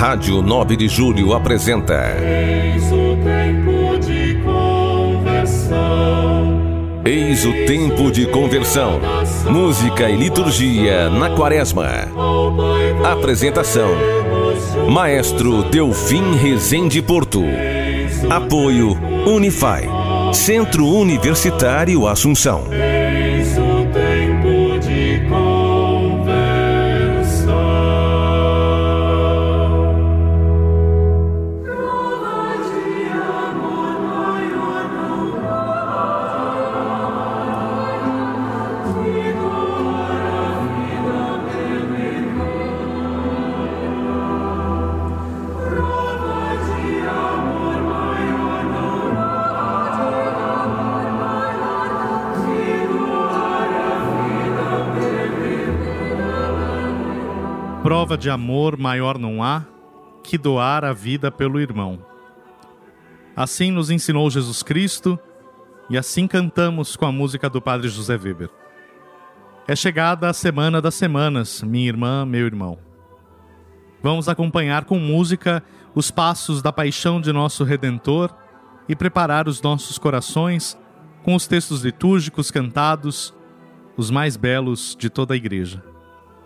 Rádio 9 de Julho apresenta. Eis o tempo de conversão. Eis o tempo de conversão. Música e liturgia na Quaresma. Apresentação: Maestro Delfim Rezende Porto. Apoio Unify. Centro Universitário Assunção. Prova de amor maior não há que doar a vida pelo irmão. Assim nos ensinou Jesus Cristo e assim cantamos com a música do Padre José Weber. É chegada a semana das semanas, minha irmã, meu irmão. Vamos acompanhar com música os passos da paixão de nosso Redentor e preparar os nossos corações com os textos litúrgicos cantados, os mais belos de toda a Igreja.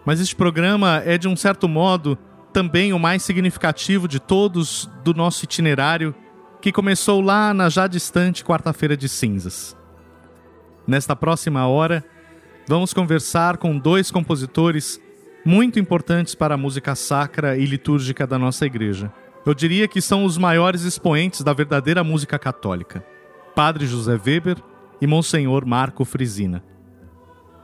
Mas este programa é, de um certo modo, também o mais significativo de todos do nosso itinerário, que começou lá na já distante Quarta-feira de Cinzas. Nesta próxima hora, vamos conversar com dois compositores muito importantes para a música sacra e litúrgica da nossa igreja. Eu diria que são os maiores expoentes da verdadeira música católica: Padre José Weber e Monsenhor Marco Frisina.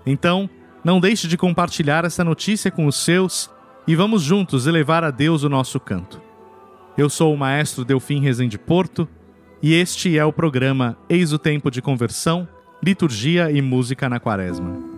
Então, não deixe de compartilhar essa notícia com os seus e vamos juntos elevar a Deus o nosso canto. Eu sou o maestro Delfim Rezende Porto e este é o programa Eis o Tempo de Conversão, Liturgia e Música na Quaresma.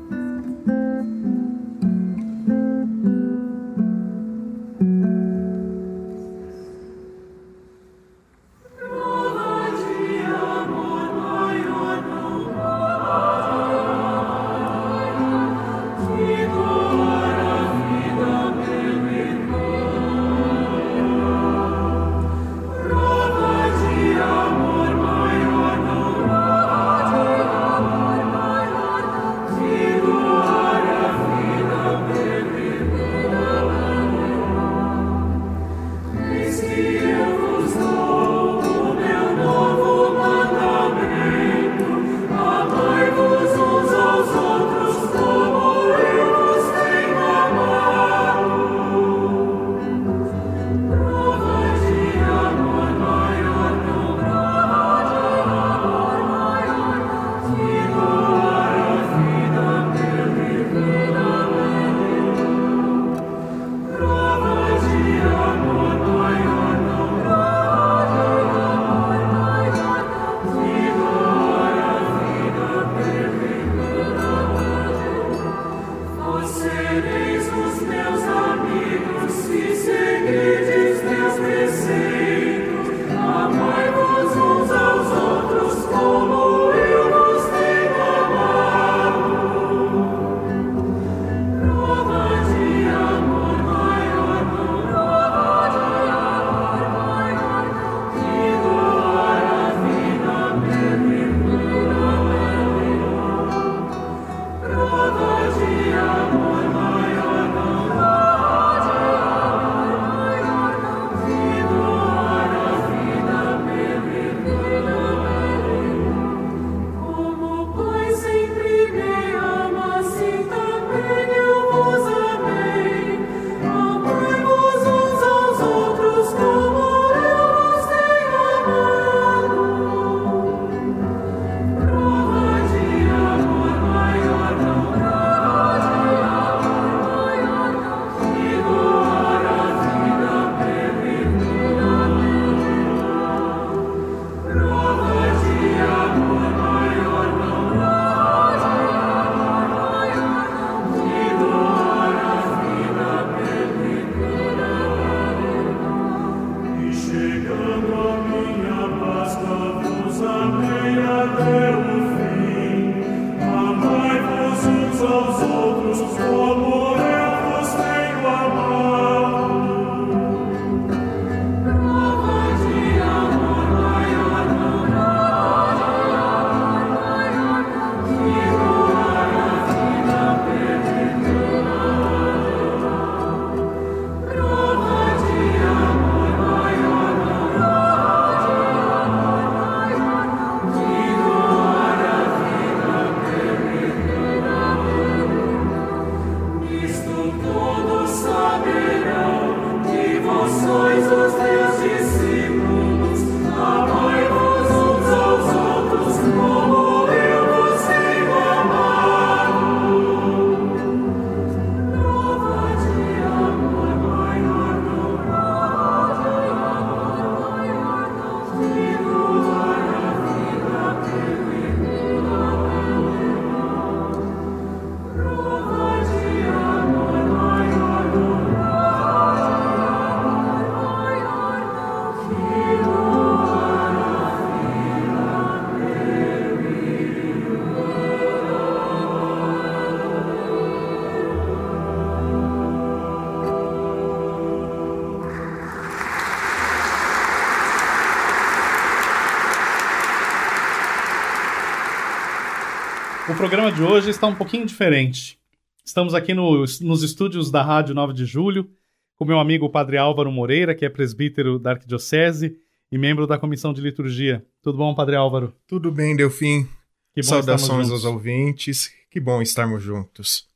Programa de hoje está um pouquinho diferente. Estamos aqui no, nos estúdios da Rádio 9 de Julho, com meu amigo Padre Álvaro Moreira, que é presbítero da Arquidiocese e membro da Comissão de Liturgia. Tudo bom, Padre Álvaro? Tudo bem, Delfim? Que bom Saudações aos ouvintes. Que bom estarmos juntos.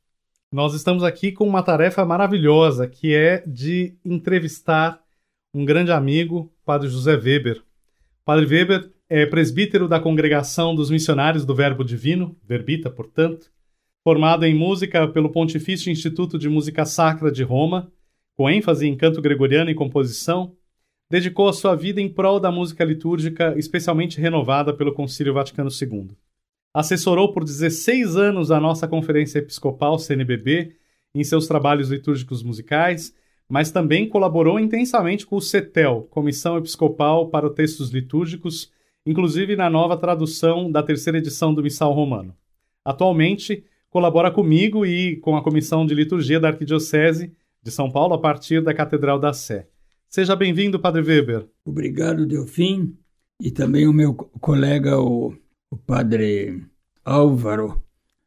Nós estamos aqui com uma tarefa maravilhosa, que é de entrevistar um grande amigo, Padre José Weber. Padre Weber é presbítero da Congregação dos Missionários do Verbo Divino, Verbita, portanto, formado em música pelo Pontifício Instituto de Música Sacra de Roma, com ênfase em canto gregoriano e composição, dedicou a sua vida em prol da música litúrgica, especialmente renovada pelo Concílio Vaticano II. Assessorou por 16 anos a nossa Conferência Episcopal CNBB em seus trabalhos litúrgicos musicais, mas também colaborou intensamente com o CETEL, Comissão Episcopal para Textos Litúrgicos, inclusive na nova tradução da terceira edição do Missal Romano. Atualmente, colabora comigo e com a Comissão de Liturgia da Arquidiocese de São Paulo a partir da Catedral da Sé. Seja bem-vindo, Padre Weber. Obrigado, Delfim, e também o meu co- colega, o, o padre Álvaro.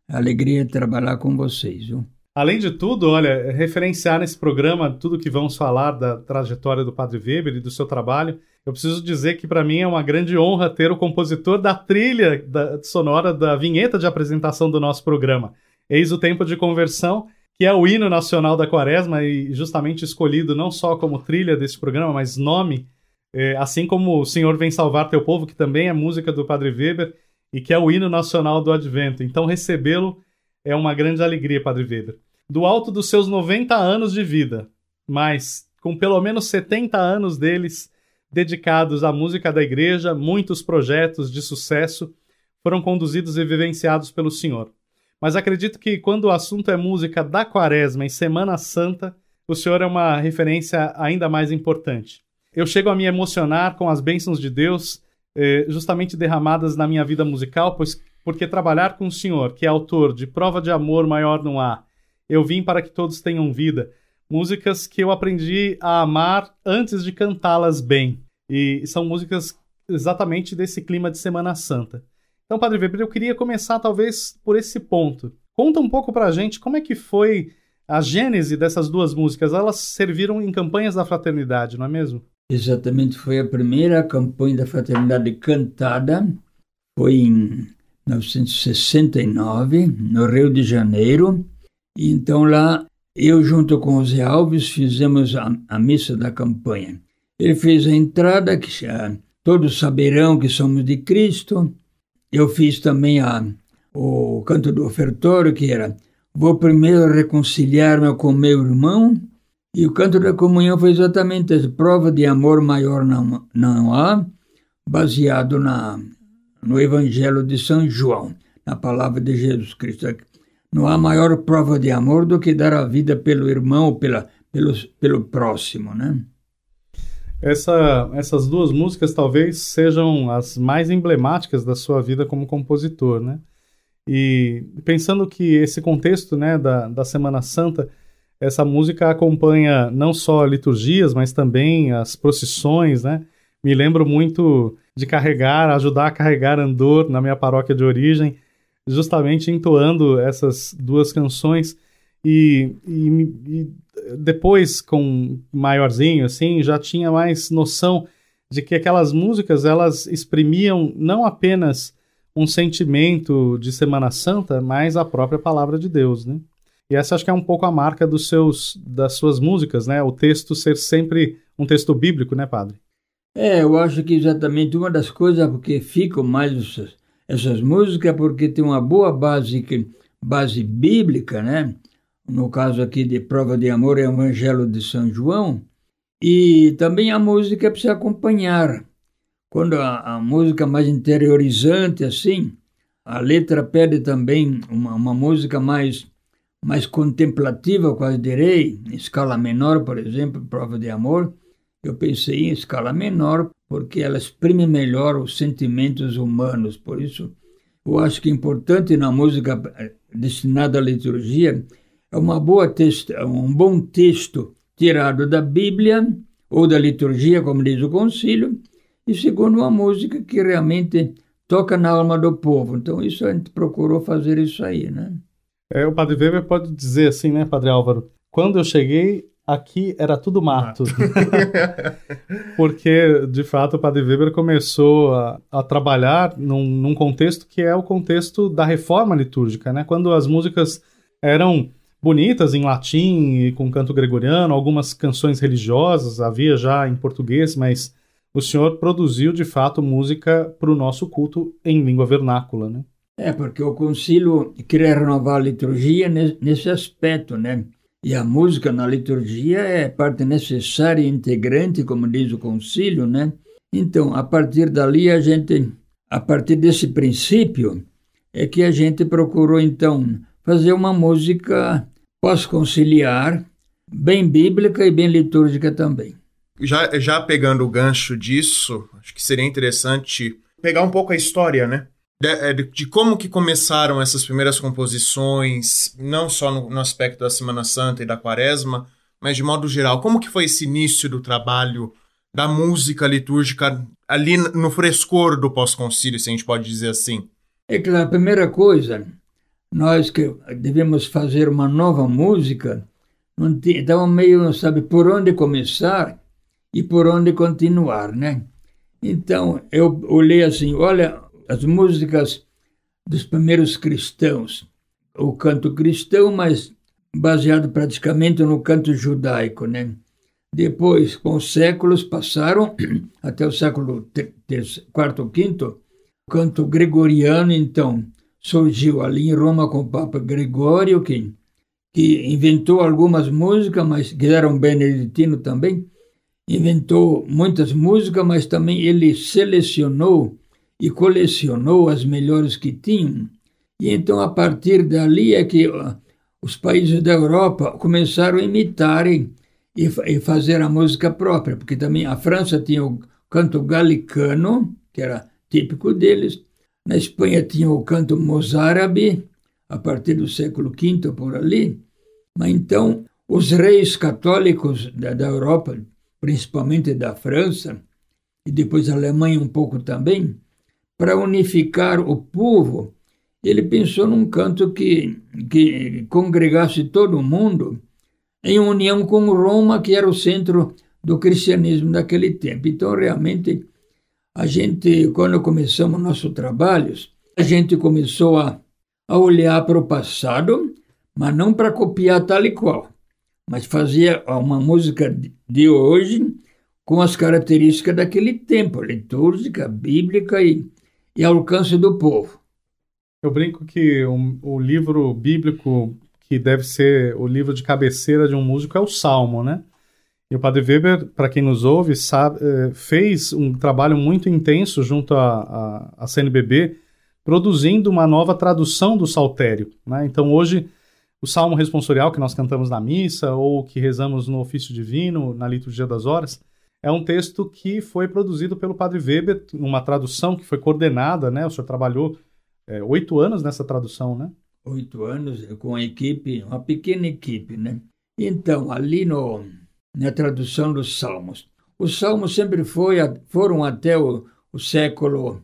Alegria trabalhar com vocês. Viu? Além de tudo, olha, referenciar nesse programa tudo que vamos falar da trajetória do Padre Weber e do seu trabalho, eu preciso dizer que para mim é uma grande honra ter o compositor da trilha da- sonora da vinheta de apresentação do nosso programa. Eis o Tempo de Conversão, que é o hino nacional da Quaresma e justamente escolhido não só como trilha desse programa, mas nome, eh, assim como O Senhor Vem Salvar Teu Povo, que também é música do Padre Weber e que é o hino nacional do Advento. Então recebê-lo é uma grande alegria, Padre Weber. Do alto dos seus 90 anos de vida, mas com pelo menos 70 anos deles dedicados à música da igreja, muitos projetos de sucesso foram conduzidos e vivenciados pelo senhor. Mas acredito que quando o assunto é música da Quaresma em Semana Santa, o senhor é uma referência ainda mais importante. Eu chego a me emocionar com as bênçãos de Deus, eh, justamente derramadas na minha vida musical, pois porque trabalhar com o senhor, que é autor de Prova de Amor Maior Não Há, Eu Vim para que Todos Tenham Vida, músicas que eu aprendi a amar antes de cantá-las bem. E são músicas exatamente desse clima de Semana Santa. Então, Padre Weber, eu queria começar talvez por esse ponto. Conta um pouco pra gente como é que foi a gênese dessas duas músicas. Elas serviram em campanhas da fraternidade, não é mesmo? Exatamente, foi a primeira campanha da Fraternidade cantada, foi em 1969, no Rio de Janeiro. E então lá, eu junto com o Zé Alves fizemos a, a missa da campanha. Ele fez a entrada, que todos saberão que somos de Cristo. Eu fiz também a, o canto do ofertório, que era Vou primeiro reconciliar-me com meu irmão. E o canto da comunhão foi exatamente essa prova de amor maior não, não há, baseado na, no Evangelho de São João, na palavra de Jesus Cristo. Não há maior prova de amor do que dar a vida pelo irmão ou pela, pelo, pelo próximo, né? Essa, essas duas músicas talvez sejam as mais emblemáticas da sua vida como compositor, né? E pensando que esse contexto né, da, da Semana Santa, essa música acompanha não só liturgias, mas também as procissões, né? Me lembro muito de carregar, ajudar a carregar Andor na minha paróquia de origem, justamente entoando essas duas canções. E, e, e depois, com maiorzinho, assim, já tinha mais noção de que aquelas músicas, elas exprimiam não apenas um sentimento de Semana Santa, mas a própria palavra de Deus, né? E essa acho que é um pouco a marca dos seus, das suas músicas, né? O texto ser sempre um texto bíblico, né, padre? É, eu acho que exatamente uma das coisas porque ficam mais essas, essas músicas porque tem uma boa base, base bíblica, né? No caso aqui de Prova de Amor é o Evangelho de São João. E também a música precisa acompanhar. Quando a, a música mais interiorizante, assim, a letra pede também uma, uma música mais, mais contemplativa, quase direi, em escala menor, por exemplo, Prova de Amor. Eu pensei em escala menor porque ela exprime melhor os sentimentos humanos. Por isso, eu acho que é importante na música eh, destinada à liturgia é uma boa texto, um bom texto tirado da Bíblia ou da liturgia, como diz o concílio, e segundo uma música que realmente toca na alma do povo. Então, isso a gente procurou fazer isso aí, né? É, o Padre Weber pode dizer assim, né, Padre Álvaro? Quando eu cheguei, aqui era tudo mato. Porque, de fato, o Padre Weber começou a, a trabalhar num, num, contexto que é o contexto da reforma litúrgica, né? Quando as músicas eram bonitas em latim e com canto gregoriano, algumas canções religiosas, havia já em português, mas o senhor produziu, de fato, música para o nosso culto em língua vernácula, né? É, porque o concílio queria renovar a liturgia nesse aspecto, né? E a música na liturgia é parte necessária e integrante, como diz o concílio, né? Então, a partir dali, a gente, a partir desse princípio, é que a gente procurou, então, fazer uma música pós-conciliar, bem bíblica e bem litúrgica também. Já, já pegando o gancho disso, acho que seria interessante pegar um pouco a história, né? É, de, de, como que começaram essas primeiras composições, não só no, no, aspecto da Semana Santa e da Quaresma, mas de modo geral, como que foi esse início do trabalho da música litúrgica ali no frescor do pós-concílio, se a gente pode dizer assim? É que a primeira coisa, nós que devemos fazer uma nova música, não então meio não sabe por onde começar e por onde continuar, né? Então eu olhei assim, olha as músicas dos primeiros cristãos, o canto cristão, mas baseado praticamente no canto judaico, né? Depois, com os séculos, passaram até o século IV ou V, o canto gregoriano, então, surgiu ali em Roma com o Papa Gregório, que, que inventou algumas músicas, mas que era um beneditino também, inventou muitas músicas, mas também ele selecionou e colecionou as melhores que tinham. E então, a partir dali, é que os países da Europa começaram a imitarem e, e fazer a música própria, porque também a França tinha o canto galicano, que era típico deles, na Espanha tinha o canto mozárabe, a partir do século V por ali. Mas então, os reis católicos da, da Europa, principalmente da França, e depois a Alemanha um pouco também, para unificar o povo, ele pensou num canto que, que congregasse todo mundo em união com Roma, que era o centro do cristianismo daquele tempo. Então, realmente, a gente, quando começamos nossos trabalhos, a gente começou a, a olhar para o passado, mas não para copiar tal e qual, mas fazia uma música de hoje com as características daquele tempo, litúrgica, bíblica e, e alcance do povo. Eu brinco que o, o, livro bíblico que deve ser o livro de cabeceira de um músico é o Salmo, né? E o Padre Weber, para quem nos ouve, sabe, eh, fez um trabalho muito intenso junto à CNBB, produzindo uma nova tradução do Saltério. Né? Então, hoje, o Salmo responsorial que nós cantamos na missa ou que rezamos no ofício divino, na liturgia das horas, é um texto que foi produzido pelo Padre Weber, uma tradução que foi coordenada, né? O senhor trabalhou é, oito anos nessa tradução, né? Oito anos com a equipe, uma pequena equipe, né? Então, ali no, na tradução dos Salmos, os Salmos sempre foi, foram até o, o século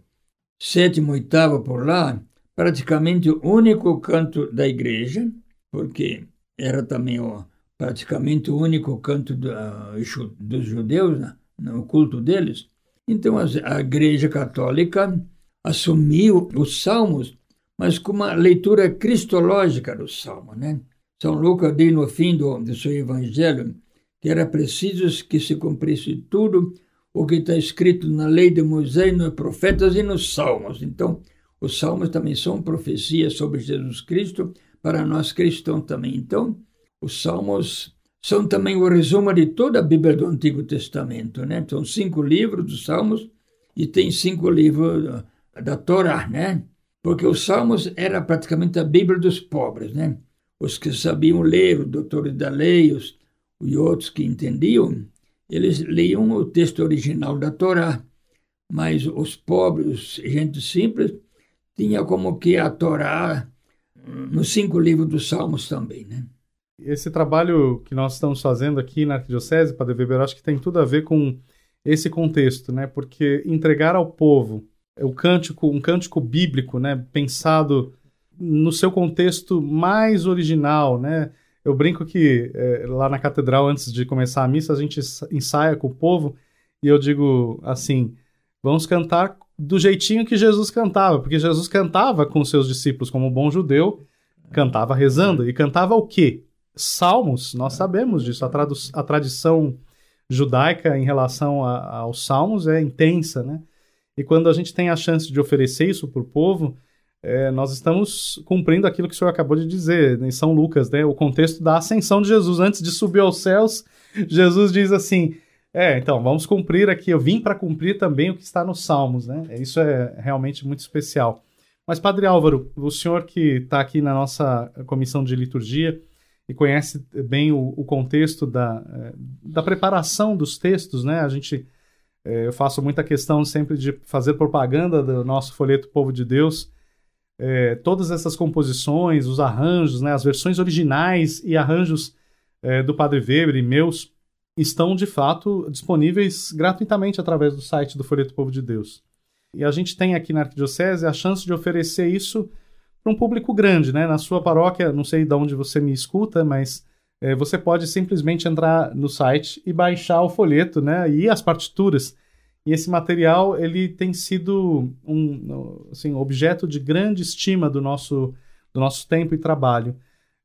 sétimo, oitavo por lá, praticamente o único canto da igreja, porque era também o, praticamente o único canto dos judeus, né, no culto deles. Então a Igreja Católica assumiu os salmos, mas com uma leitura cristológica dos salmos. Né? São Lucas diz no fim do, do seu evangelho que era preciso que se cumprisse tudo o que está escrito na lei de Moisés, nos profetas e nos salmos. Então, os salmos também são profecias sobre Jesus Cristo para nós cristãos também. Então, os Salmos são também o resumo de toda a Bíblia do Antigo Testamento, né? São cinco livros dos Salmos e tem cinco livros da Torá, né? Porque os Salmos era praticamente a Bíblia dos pobres, né? Os que sabiam ler, os doutores da lei, os, e outros que entendiam, eles liam o texto original da Torá. Mas os pobres, gente simples, tinha como que a Torá nos cinco livros dos Salmos também, né? Esse trabalho que nós estamos fazendo aqui na Arquidiocese, Padre Weber, acho que tem tudo a ver com esse contexto, né? Porque entregar ao povo o cântico, um cântico bíblico, né, pensado no seu contexto mais original, né? Eu brinco que é, lá na catedral, antes de começar a missa, a gente ensaia com o povo e eu digo assim: vamos cantar do jeitinho que Jesus cantava, porque Jesus cantava com seus discípulos como bom judeu, cantava rezando e cantava o quê? Salmos, nós sabemos disso. A, a tradição judaica em relação a, aos salmos é intensa, né? E quando a gente tem a chance de oferecer isso para o povo, é, nós estamos cumprindo aquilo que o senhor acabou de dizer em São Lucas, né? O contexto da ascensão de Jesus. Antes de subir aos céus, Jesus diz assim: É, então, vamos cumprir aqui. Eu vim para cumprir também o que está nos Salmos, né? Isso é realmente muito especial. Mas, Padre Álvaro, o senhor que está aqui na nossa comissão de liturgia e conhece bem o, o contexto da, é, da preparação dos textos, né? A gente é, eu faço muita questão sempre de fazer propaganda do nosso folheto Povo de Deus. É, todas essas composições, os arranjos, né, as versões originais e arranjos é, do Padre Weber e meus estão de fato disponíveis gratuitamente através do site do Folheto Povo de Deus. E a gente tem aqui na Arquidiocese a chance de oferecer isso para um público grande, né? Na sua paróquia, não sei de onde você me escuta, mas é, você pode simplesmente entrar no site e baixar o folheto, né? E as partituras. E esse material ele tem sido um assim, objeto de grande estima do nosso, do nosso tempo e trabalho.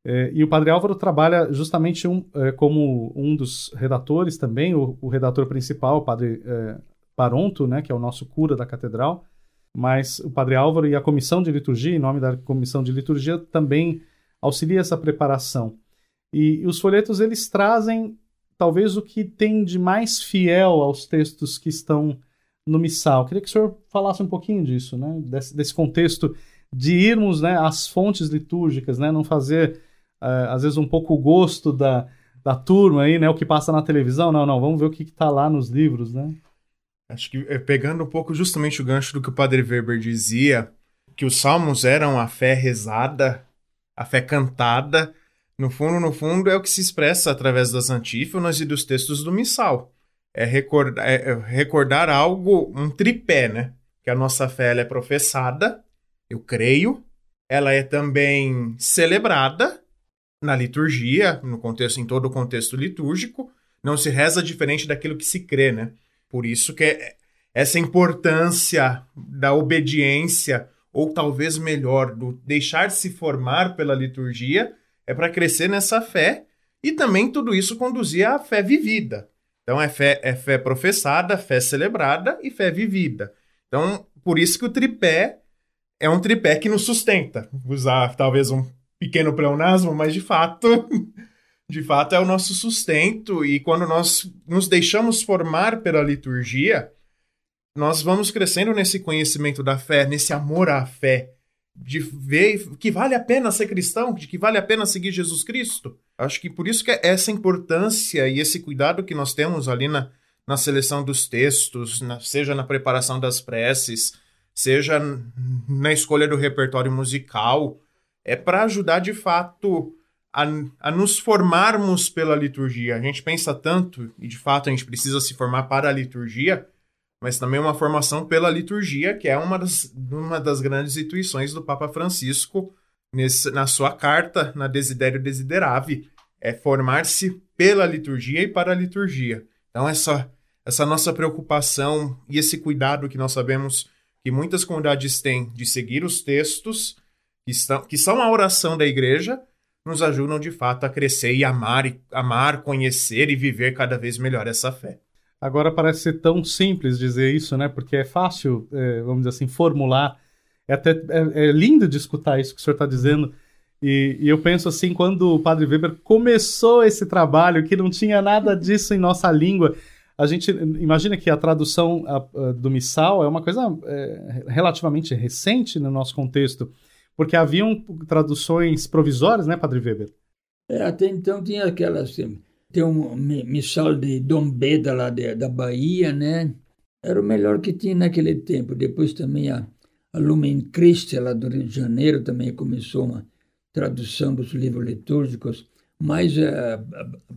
É, e o Padre Álvaro trabalha justamente um, é, como um dos redatores também, o, o redator principal, o Padre é, Paronto, né, que é o nosso cura da catedral. Mas o Padre Álvaro e a comissão de liturgia, em nome da comissão de liturgia, também auxilia essa preparação. E, os folhetos eles trazem talvez o que tem de mais fiel aos textos que estão no missal. Queria que o senhor falasse um pouquinho disso, né? Desse, desse contexto de irmos né, às fontes litúrgicas, né? Não fazer, uh, às vezes, um pouco o gosto da, da turma aí, né? O que passa na televisão. Não, não, vamos ver o que está lá nos livros, né? Acho que é, pegando um pouco justamente o gancho do que o Padre Weber dizia, que os salmos eram a fé rezada, a fé cantada, no fundo, no fundo, é o que se expressa através das antífonas e dos textos do missal. É recordar, é recordar algo, um tripé, né? Que a nossa fé é professada, eu creio, ela é também celebrada na liturgia, no contexto, em todo o contexto litúrgico, não se reza diferente daquilo que se crê, né? Por isso que é essa importância da obediência, ou talvez melhor, do deixar se formar pela liturgia, é para crescer nessa fé e também tudo isso conduzir à fé vivida. Então é fé, é fé professada, fé celebrada e fé vivida. Então, por isso que o tripé é um tripé que nos sustenta. Usar talvez um pequeno pleonasmo, mas de fato, de fato é o nosso sustento e quando nós nos deixamos formar pela liturgia, nós vamos crescendo nesse conhecimento da fé, nesse amor à fé, de ver que vale a pena ser cristão, de que vale a pena seguir Jesus Cristo. Acho que por isso que é essa importância e esse cuidado que nós temos ali na, na seleção dos textos, na, seja na preparação das preces, seja na escolha do repertório musical, é para ajudar de fato a, a nos formarmos pela liturgia. A gente pensa tanto, e de fato a gente precisa se formar para a liturgia, mas também uma formação pela liturgia, que é uma das, uma das grandes intuições do Papa Francisco nesse, na sua carta, na Desiderio Desiderave, é formar-se pela liturgia e para a liturgia. Então, essa, essa nossa preocupação e esse cuidado que nós sabemos que muitas comunidades têm de seguir os textos, que, estão, que são a oração da igreja, nos ajudam de fato a crescer e amar, e amar, conhecer e viver cada vez melhor essa fé. Agora parece ser tão simples dizer isso, né? Porque é fácil, é, vamos dizer assim, formular. É até é, é lindo de escutar isso que o senhor está dizendo. E, e, eu penso assim, quando o Padre Weber começou esse trabalho, que não tinha nada disso em nossa língua, a gente imagina que a tradução a, a, do missal é uma coisa é, relativamente recente no nosso contexto, porque haviam traduções provisórias, né, Padre Weber? É, até então tinha aquelas assim, tem um missal de Dom Beda lá de, da Bahia, né? Era o melhor que tinha naquele tempo. Depois também a, a Lumen Christi, lá do Rio de Janeiro, também começou uma tradução dos livros litúrgicos, mais uh,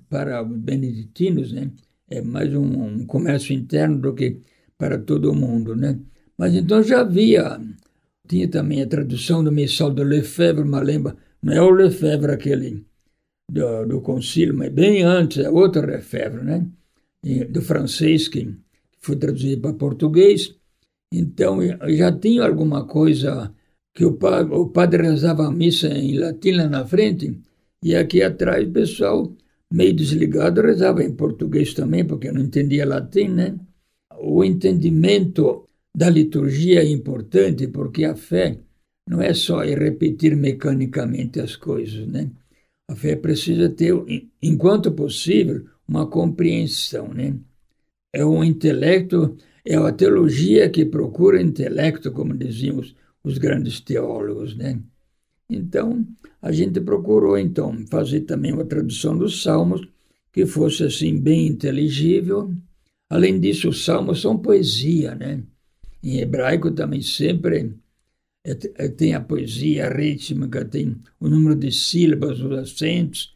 para os beneditinos, né? É mais um, um, comércio interno do que para todo mundo, né? Mas então já havia, tinha também a tradução do Missal de Lefebvre, mas lembra, não é o Lefebvre aquele do, do concílio, mas bem antes, é outro Lefebvre, né? Do francês, que foi traduzido para português. Então já tinha alguma coisa que o padre, o padre rezava a missa em latim lá na frente, e aqui atrás o pessoal, meio desligado, rezava em português também, porque não entendia latim, né? O entendimento da liturgia é importante, porque a fé não é só repetir mecanicamente as coisas, né? A fé precisa ter, enquanto possível, uma compreensão, né? É um intelecto, é a teologia que procura intelecto, como diziam os, os grandes teólogos, né? Então, a gente procurou então fazer também uma tradução dos salmos que fosse assim bem inteligível. Além disso, os salmos são poesia, né? Em hebraico também sempre é, é, tem a poesia rítmica, tem o número de sílabas, os acentos.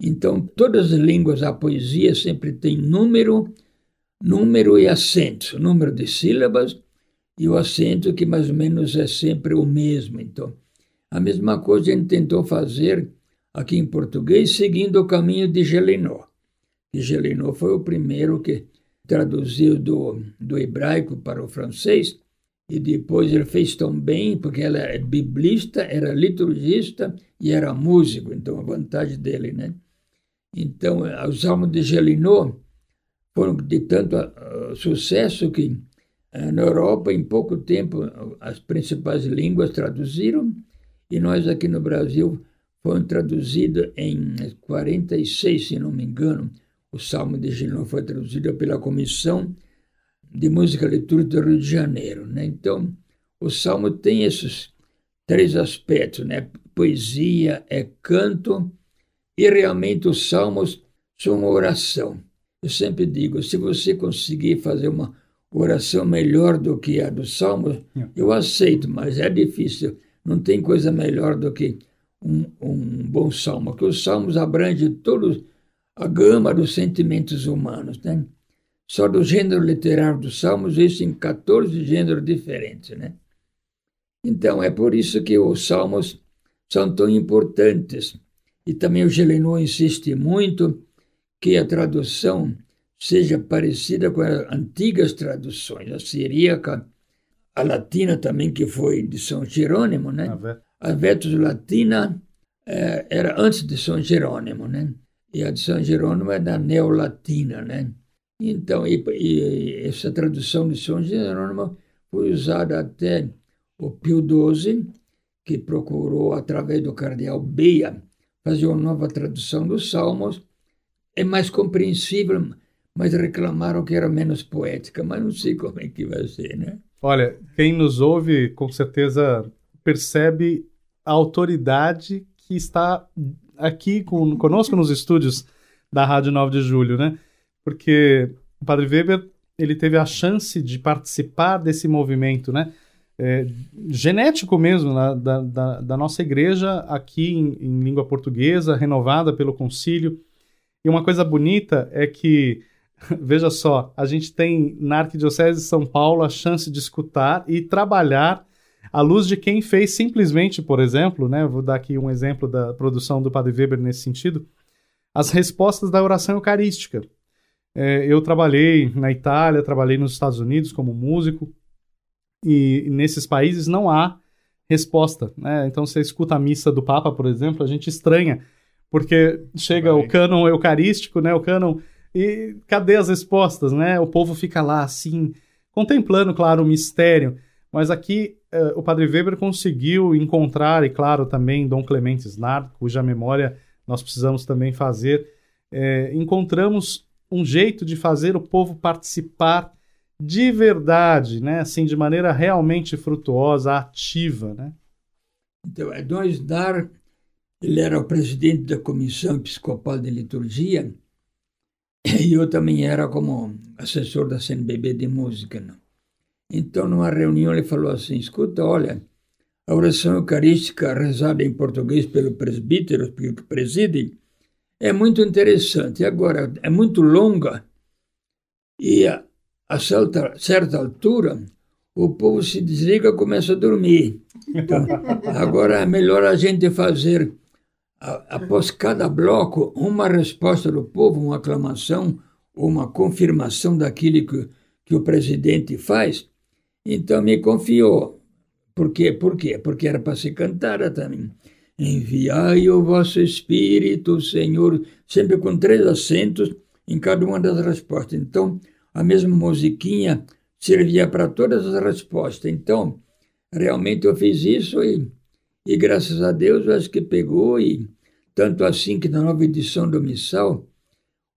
Então, todas as línguas, a poesia sempre tem número, número e acento, número de sílabas e o acento que mais ou menos é sempre o mesmo. Então, a mesma coisa a gente tentou fazer aqui em português, seguindo o caminho de Gelinó. E foi o primeiro que traduziu do, do hebraico para o francês, e depois ele fez tão bem, porque ela é biblista, era liturgista e era músico, então a vantagem dele, né? Então, os salmos de Gelinó foram de tanto uh, sucesso que uh, na Europa, em pouco tempo, as principais línguas traduziram, e nós aqui no Brasil foram traduzidos em 46, se não me engano, o Salmo de Gelinó foi traduzido pela Comissão de Música Litúrgica do Rio de Janeiro. Né? Então, o Salmo tem esses três aspectos, né? Poesia, é canto, e realmente os Salmos são uma oração. Eu sempre digo, se você conseguir fazer uma oração melhor do que a dos Salmos, é. eu aceito, mas é difícil. Não tem coisa melhor do que um, um bom salmo, porque os salmos abrangem todos a gama dos sentimentos humanos. Né? Só do gênero literário dos Salmos, existem 14 gêneros diferentes. Né? Então, é por isso que os Salmos são tão importantes. E também o Gelenot insiste muito que a tradução seja parecida com as antigas traduções, a siríaca, a latina também, que foi de São Jerônimo, né? A Vetus Latina é, era antes de São Jerônimo, né? E a de São Jerônimo é da neolatina, né? Então, e, e essa tradução de São Jerônimo foi usada até o Pio XII, que procurou, através do cardeal Beia, fazer uma nova tradução dos Salmos. É mais compreensível, mas reclamaram que era menos poética, mas não sei como é que vai ser, né? Olha, quem nos ouve com certeza percebe a autoridade que está aqui com, conosco nos estúdios da Rádio 9 de Julho, né? Porque o Padre Weber ele teve a chance de participar desse movimento, né? É, genético mesmo na, da, da, da, nossa igreja aqui em, em, língua portuguesa, renovada pelo concílio. E uma coisa bonita é que, veja só, a gente tem na Arquidiocese de São Paulo a chance de escutar e trabalhar à luz de quem fez simplesmente, por exemplo, né, vou dar aqui um exemplo da produção do Padre Weber nesse sentido, as respostas da oração eucarística. É, eu trabalhei na Itália, trabalhei nos Estados Unidos como músico, e nesses países não há resposta. Né? Então você escuta a missa do Papa, por exemplo, a gente estranha, porque chega Vai. o cânon eucarístico, né, o cânon, e cadê as respostas? Né? O povo fica lá assim, contemplando, claro, o mistério. Mas aqui o Padre Weber conseguiu encontrar, e claro, também Dom Clemente Snard, cuja memória nós precisamos também fazer, é, encontramos um jeito de fazer o povo participar de verdade, né? assim, de maneira realmente frutuosa, ativa. Né? Então, Dom Snard, ele era o presidente da Comissão Episcopal de Liturgia, e eu também era como assessor da CNBB de Música. Não? Então, numa reunião, ele falou assim: escuta, olha, a oração eucarística rezada em português pelo presbítero que preside é muito interessante. Agora, é muito longa e a, a certa, certa altura o povo se desliga e começa a dormir. Então, agora é melhor a gente fazer, a- após cada bloco, uma resposta do povo, uma aclamação, uma confirmação daquilo que, que o presidente faz. Então me confiou. Por quê? Por quê? Porque era para se cantar também. Enviai o vosso Espírito, Senhor, sempre com três acentos em cada uma das respostas. Então, a mesma musiquinha servia para todas as respostas. Então, realmente eu fiz isso e, e graças a Deus eu acho que pegou e tanto assim que na nova edição do Missal,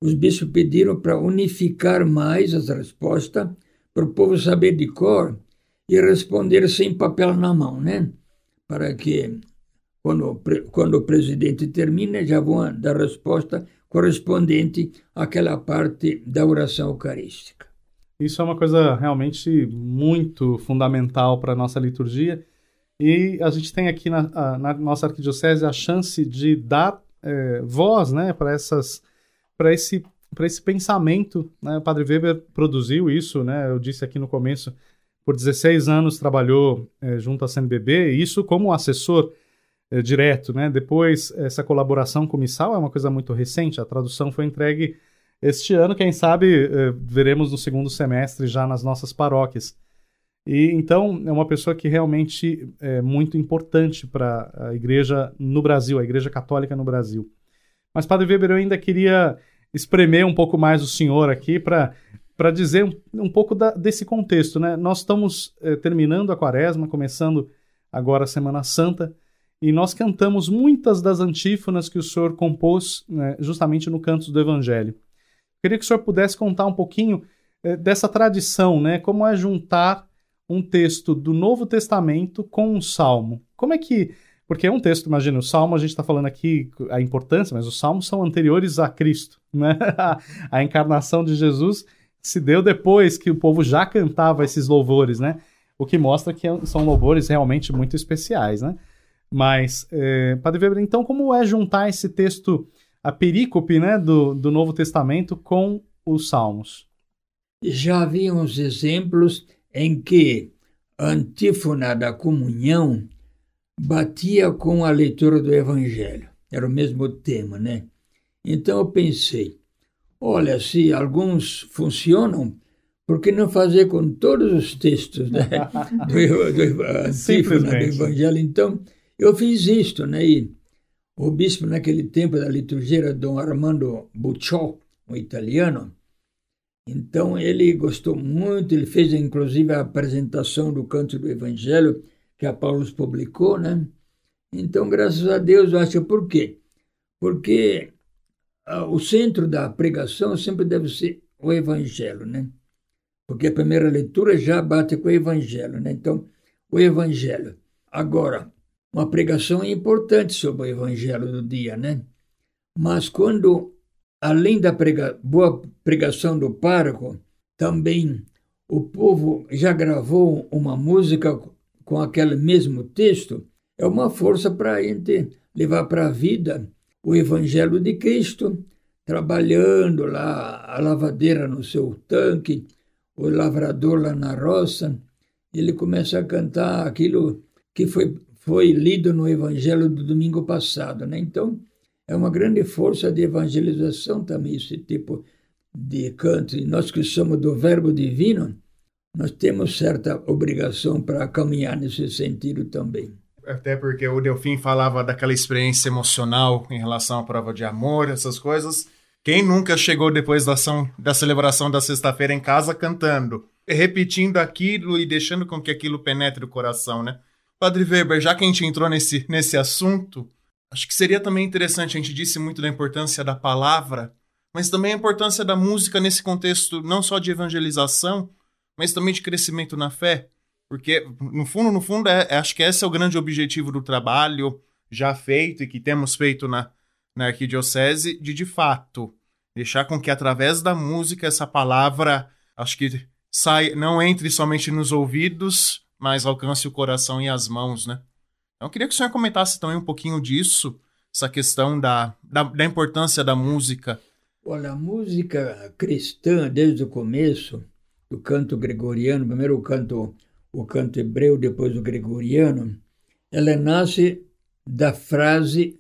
os bispos pediram para unificar mais as respostas para o povo saber de cor e responder sem papel na mão, né? Para que quando, quando o presidente termina, já vão dar resposta correspondente àquela parte da oração eucarística. Isso é uma coisa realmente muito fundamental para a nossa liturgia. E a gente tem aqui na, na nossa arquidiocese a chance de dar eh, voz né, para essas para esse, para esse pensamento. Né? O Padre Weber produziu isso, né? eu disse aqui no começo, por 16 anos trabalhou eh, junto à CNBB, isso como assessor eh, direto. Né? Depois, essa colaboração com Missal é uma coisa muito recente, a tradução foi entregue este ano, quem sabe eh, veremos no segundo semestre já nas nossas paróquias. E então é uma pessoa que realmente é muito importante para a igreja no Brasil, a igreja católica no Brasil. Mas Padre Weber, eu ainda queria espremer um pouco mais o senhor aqui para para dizer um, um pouco da- desse contexto, né? Nós estamos eh, terminando a Quaresma, começando agora a Semana Santa, e nós cantamos muitas das antífonas que o senhor compôs né, justamente no Cantos do Evangelho. Queria que o senhor pudesse contar um pouquinho eh, dessa tradição, né? Como é juntar um texto do Novo Testamento com um salmo. Como é que. Porque é um texto, imagina, o salmo a gente está falando aqui a importância, mas os salmos são anteriores a Cristo, né? a encarnação de Jesus se deu depois que o povo já cantava esses louvores, né? O que mostra que são louvores realmente muito especiais, né? Mas, eh, Padre Weber, então como é juntar esse texto, a perícope né, do, do Novo Testamento com os Salmos? Já havia uns exemplos em que a antífona da comunhão batia com a leitura do Evangelho. Era o mesmo tema, né? Então eu pensei, olha, se alguns funcionam, por que não fazer com todos os textos né? do, do, do. Evangelho? Então eu fiz isto, né? E o bispo naquele tempo da liturgia era Dom Armando Bucciò, um italiano, então ele gostou muito, ele fez inclusive a apresentação do canto do Evangelho que a Paulo publicou, né? Então, graças a Deus, eu acho por quê? Porque ah, o centro da pregação sempre deve ser o Evangelho, né? Porque a primeira leitura já bate com o Evangelho, né? Então, o Evangelho. Agora, uma pregação é importante sobre o Evangelho do dia, né? Mas quando além da prega boa pregação do pároco, também o povo já gravou uma música com aquele mesmo texto, é uma força para a gente levar para a vida o Evangelho de Cristo, trabalhando lá a lavadeira no seu tanque, o lavrador lá na roça, ele começa a cantar aquilo que foi, foi lido no Evangelho do domingo passado. Né? Então, é uma grande força de evangelização também esse tipo de canto. E nós que somos do Verbo Divino, nós temos certa obrigação para caminhar nesse sentido também. Até porque o Delfim falava daquela experiência emocional em relação à prova de amor, essas coisas. Quem nunca chegou depois da, ação, da celebração da sexta-feira em casa cantando, repetindo aquilo e deixando com que aquilo penetre o coração, né? Padre Weber, já que a gente entrou nesse, nesse assunto, Acho que seria também interessante, a gente disse muito da importância da palavra, mas também a importância da música nesse contexto não só de evangelização, mas também de crescimento na fé. Porque, no fundo, no fundo, é, acho que esse é o grande objetivo do trabalho já feito e que temos feito na, na Arquidiocese, de, de fato, deixar com que através da música essa palavra, acho que sai, não entre somente nos ouvidos, mas alcance o coração e as mãos, né? Então, eu queria que o senhor comentasse também um pouquinho disso, essa questão da, da, da, importância da música. Olha, a música cristã, desde o começo, do canto gregoriano, primeiro o canto, o canto hebreu, depois o gregoriano, ela nasce da frase,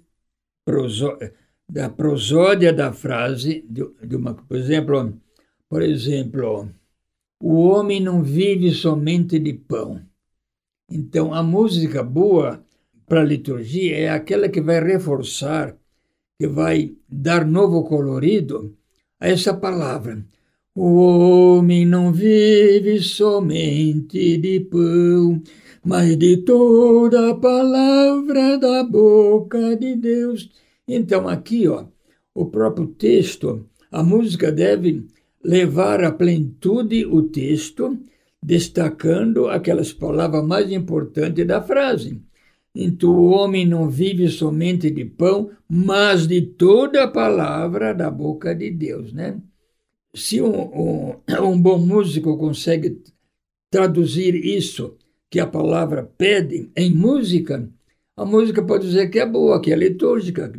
da prosódia da frase, de, de uma, por exemplo, por exemplo, o homem não vive somente de pão. Então, a música boa para a liturgia é aquela que vai reforçar, que vai dar novo colorido a essa palavra. O homem não vive somente de pão, mas de toda a palavra da boca de Deus. Então, aqui, ó, o próprio texto, a música deve levar à plenitude o texto, destacando aquelas palavras mais importantes da frase. Então, o homem não vive somente de pão, mas de toda a palavra da boca de Deus, né? Se um, um, um bom músico consegue traduzir isso que a palavra pede em música, a música pode dizer que é boa, que é litúrgica,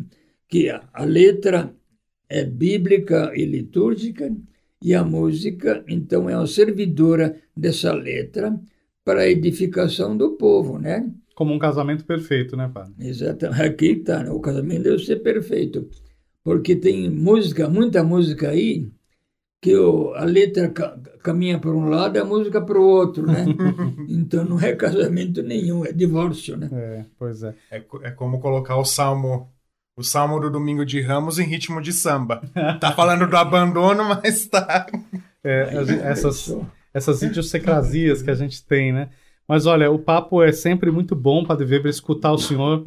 que a, a letra é bíblica e litúrgica, e a música, então, é uma servidora dessa letra para a edificação do povo, né? Como um casamento perfeito, né, padre? Exatamente. Aqui está, né? o casamento deve ser perfeito. Porque tem música, muita música aí, que o, a letra ca, caminha para um lado e a música para o outro, né? então não é casamento nenhum, é divórcio, né? É, pois é. É, é como colocar o salmo o salmo do Domingo de Ramos em ritmo de samba. Tá falando do abandono, mas tá. É, essas, essas idiosincrasias que a gente tem, né? Mas olha, o papo é sempre muito bom, Padre Weber, escutar o senhor.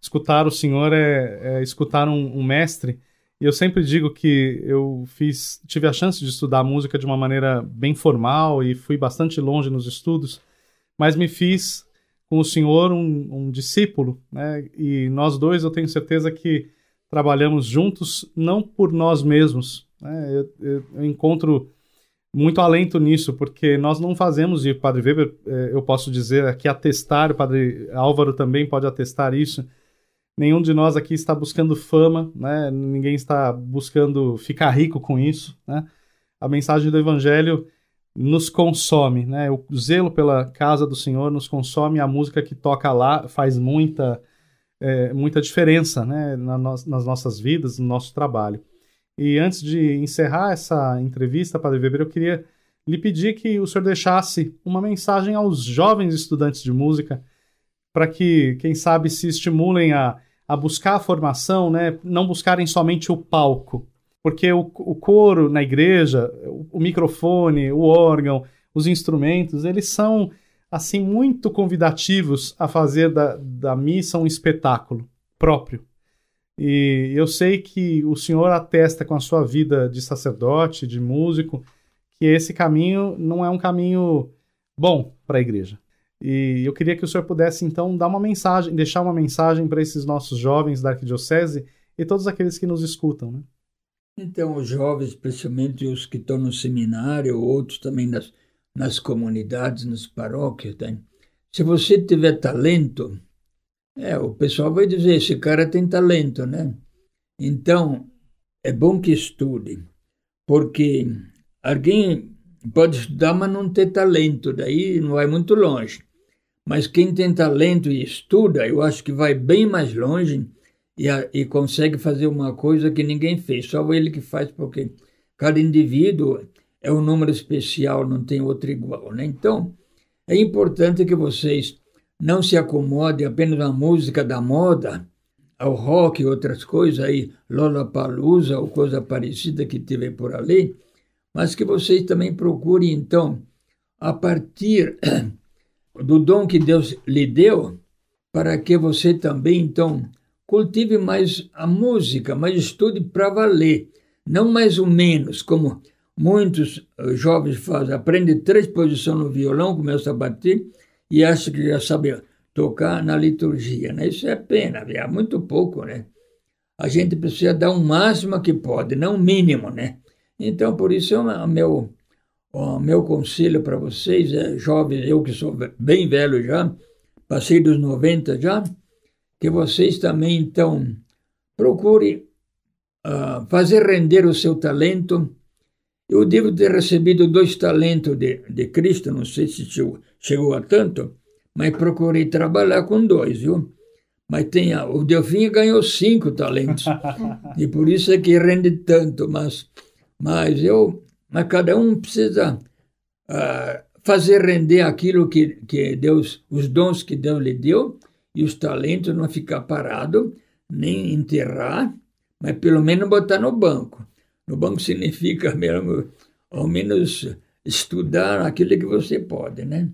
Escutar o senhor é, é escutar um, um mestre. E eu sempre digo que eu fiz, tive a chance de estudar música de uma maneira bem formal e fui bastante longe nos estudos, mas me fiz com o senhor um, um discípulo, né? E nós dois, eu tenho certeza que trabalhamos juntos, não por nós mesmos. Né? Eu, eu, eu, encontro muito alento nisso, porque nós não fazemos, e o Padre Weber, eh, eu posso dizer aqui, atestar, o Padre Álvaro também pode atestar isso, nenhum de nós aqui está buscando fama, né? ninguém está buscando ficar rico com isso. Né? A mensagem do Evangelho nos consome, né? o zelo pela casa do Senhor nos consome, a música que toca lá faz muita, é, muita diferença né? Na no nas nossas vidas, no nosso trabalho. E antes de encerrar essa entrevista, Padre Weber, eu queria lhe pedir que o senhor deixasse uma mensagem aos jovens estudantes de música para que, quem sabe, se estimulem a a buscar a formação, né, não buscarem somente o palco, porque o, o coro na igreja, o, o, microfone, o órgão, os instrumentos, eles são assim muito convidativos a fazer da, da missa um espetáculo próprio. E eu sei que o senhor atesta com a sua vida de sacerdote, de músico, que esse caminho não é um caminho bom para a igreja. E eu queria que o senhor pudesse, então, dar uma mensagem, deixar uma mensagem para esses nossos jovens da Arquidiocese e todos aqueles que nos escutam, né? Então, os jovens, especialmente os que estão no seminário, outros também nas, nas comunidades, nas paróquias, tá? se você tiver talento, é, o pessoal vai dizer, esse cara tem talento, né? Então, é bom que estude, porque alguém pode estudar, mas não ter talento, daí não vai muito longe. Mas quem tem talento e estuda, eu acho que vai bem mais longe e, a, e consegue fazer uma coisa que ninguém fez, só ele que faz, porque cada indivíduo é um número especial, não tem outro igual. Né? Então, é importante que vocês não se acomodem apenas à música da moda, ao rock e outras coisas aí, Lollapalooza ou coisa parecida que tiver por ali, mas que vocês também procurem, então, a partir do dom que Deus lhe deu, para que você também, então, cultive mais a música, mas estude para valer, não mais ou menos, como muitos eh, jovens fazem. Aprende três posições no violão, começa a bater e acha que já sabe tocar na liturgia. Né? Isso é pena, é muito pouco, né? A gente precisa dar o máximo que pode, não o mínimo, né? Então, por isso, é o meu o meu conselho para vocês, é, jovens, eu que sou bem velho já, passei dos 90 já, que vocês também, então, procurem uh, fazer render o seu talento. Eu devo ter recebido dois talentos de, de Cristo, não sei se, chegou a tanto, mas procurei trabalhar com dois, viu? Mas tem, a- o Delfim ganhou cinco talentos. e por isso é que rende tanto, mas, mas eu, mas cada um precisa ah, fazer render aquilo que, que Deus, os dons que Deus lhe deu e os talentos não ficar parado, nem enterrar, mas pelo menos botar no banco. No banco significa mesmo, ao menos estudar aquilo que você pode, né?